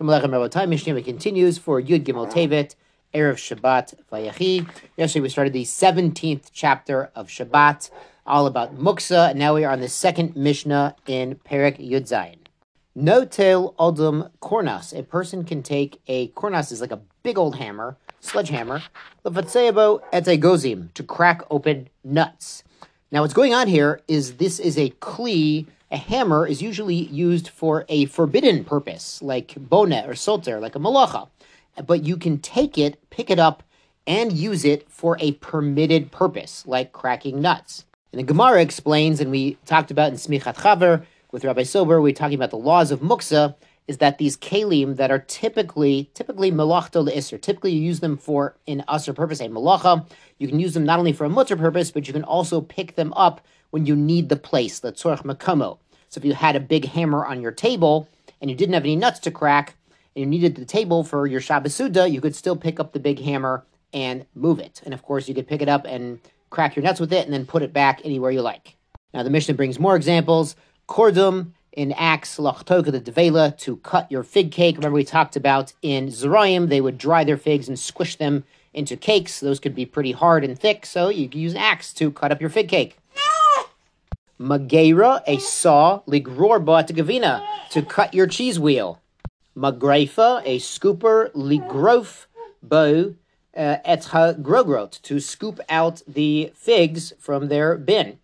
Shalom Aleichem Rabotai. Mishnah continues for Yud Gimel Tevet, Erev Shabbat Vayechi. Yesterday we started the 17th chapter of Shabbat, all about Muksa, and now we are on the second Mishnah in Perek Yud Zayin. No tail odum kornas. A person can take a kornas is like a big old hammer, sledgehammer, lefatsebo et gozim to crack open nuts. Now what's going on here is this is a kli a hammer is usually used for a forbidden purpose, like bonet or solter, like a malacha. But you can take it, pick it up, and use it for a permitted purpose, like cracking nuts. And the Gemara explains, and we talked about in Smichat Chaver with Rabbi Sober, we are talking about the laws of muksa, is that these kalim that are typically typically malachto leisr, typically you use them for an usr purpose, a malacha. You can use them not only for a mutter purpose, but you can also pick them up when you need the place, the tzorach makamo. So if you had a big hammer on your table and you didn't have any nuts to crack, and you needed the table for your Shabbos Suda, you could still pick up the big hammer and move it. And of course, you could pick it up and crack your nuts with it and then put it back anywhere you like. Now, the Mishnah brings more examples. Kordum in Acts, Lachtoka the Devela, to cut your fig cake. Remember, we talked about in Zerayim, they would dry their figs and squish them into cakes. Those could be pretty hard and thick, so you could use axe to cut up your fig cake. Magera, a saw, ligror gavina, to cut your cheese wheel. Magrefa, a scooper, ligrof bo uh, etha grogrot, to scoop out the figs from their bin.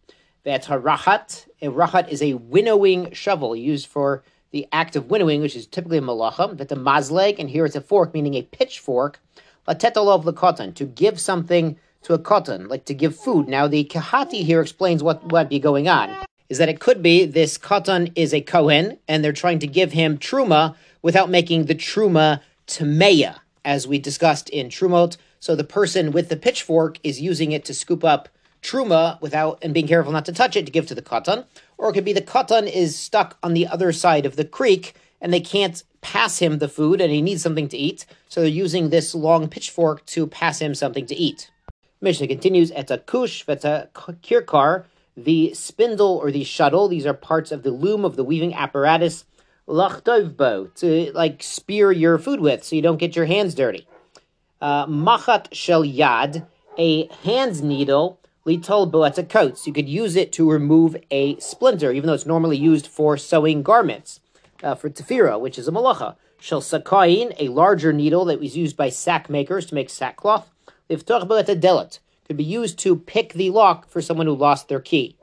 Etha rahat, a rahat is a winnowing shovel used for the act of winnowing, which is typically a malacha. That's a mazleg, and here it's a fork, meaning a pitchfork. Latetalov lakotan, to give something to a cotton, like to give food. Now, the Kehati here explains what might be going on. Is that it could be this cotton is a Kohen, and they're trying to give him truma without making the truma tameya, as we discussed in Trumot. So the person with the pitchfork is using it to scoop up truma without and being careful not to touch it to give to the cotton. Or it could be the cotton is stuck on the other side of the creek and they can't pass him the food and he needs something to eat. So they're using this long pitchfork to pass him something to eat. Mishnah continues, et a kush, vet a kirkar, the spindle or the shuttle. These are parts of the loom of the weaving apparatus. Lachtovbo, to like spear your food with so you don't get your hands dirty. Uh, machat shel yad, a hands needle. Litol boeta coats. You could use it to remove a splinter, even though it's normally used for sewing garments. Uh, for tefira, which is a malacha. Shel sakain, a larger needle that was used by sack makers to make sackcloth. Delet could be used to pick the lock for someone who lost their key.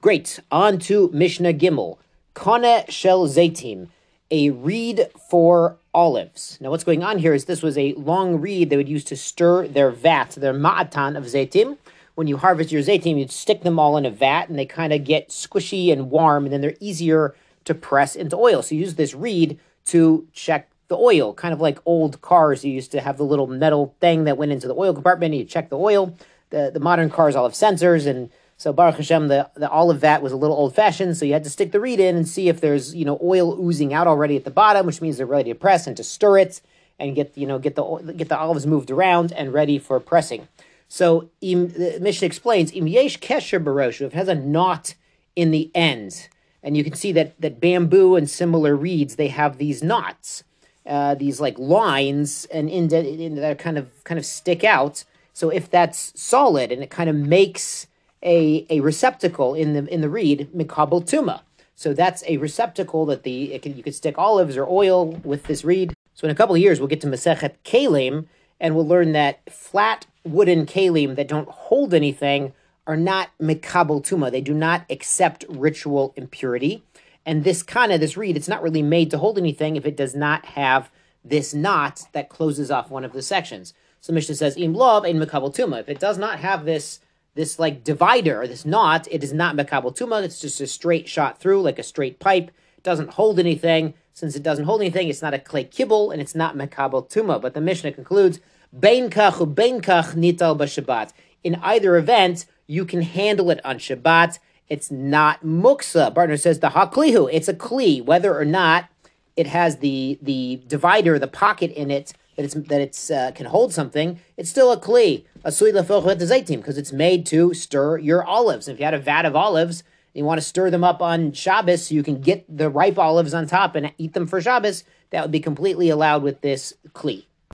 Great. On to Mishnah Gimel. Kone shel zaitim, a reed for olives. Now, what's going on here is this was a long reed they would use to stir their vat, their ma'atan of zaitim. When you harvest your zaitim, you'd stick them all in a vat, and they kind of get squishy and warm, and then they're easier to press into oil. So you use this reed to check the oil, kind of like old cars. You used to have the little metal thing that went into the oil compartment, and you check the oil. The, the modern cars all have sensors, and so Baruch Hashem, the, the olive vat was a little old fashioned, so you had to stick the reed in and see if there's you know oil oozing out already at the bottom, which means they're ready to press and to stir it and get you know get the get the olives moved around and ready for pressing. So im, the Mishnah explains im yesh kesher baroshu if it has a knot in the end, and you can see that that bamboo and similar reeds they have these knots uh, these like lines and in, in, that kind of kind of stick out. So if that's solid and it kind of makes a, a receptacle in the in the reed, mikabel tuma. So that's a receptacle that the can, you could stick olives or oil with this reed. So in a couple of years, we'll get to Masechet Kalim, and we'll learn that flat wooden kalim that don't hold anything are not mikabel tuma. They do not accept ritual impurity. And this kind of this reed, it's not really made to hold anything if it does not have this knot that closes off one of the sections. So Mishnah says, Im love in Makabal Tuma. If it does not have this this like divider, or this knot, it is not Makabal Tuma. It's just a straight shot through, like a straight pipe. It doesn't hold anything. Since it doesn't hold anything, it's not a kli kibbul and it's not Makabal Tuma. But the Mishnah concludes, Bein kach u bein kach nital b'Shabbat. In either event, you can handle it on Shabbat. It's not muksa. Bartenura says the haklihu. It's a kli, whether or not it has the the divider, the pocket in it that it's that it's uh, can hold something. It's still a kli, a sui zaytim, because it's made to stir your olives. If you had a vat of olives, and you want to stir them up on Shabbos so you can get the ripe olives on top and eat them for Shabbos, that would be completely allowed with this kli.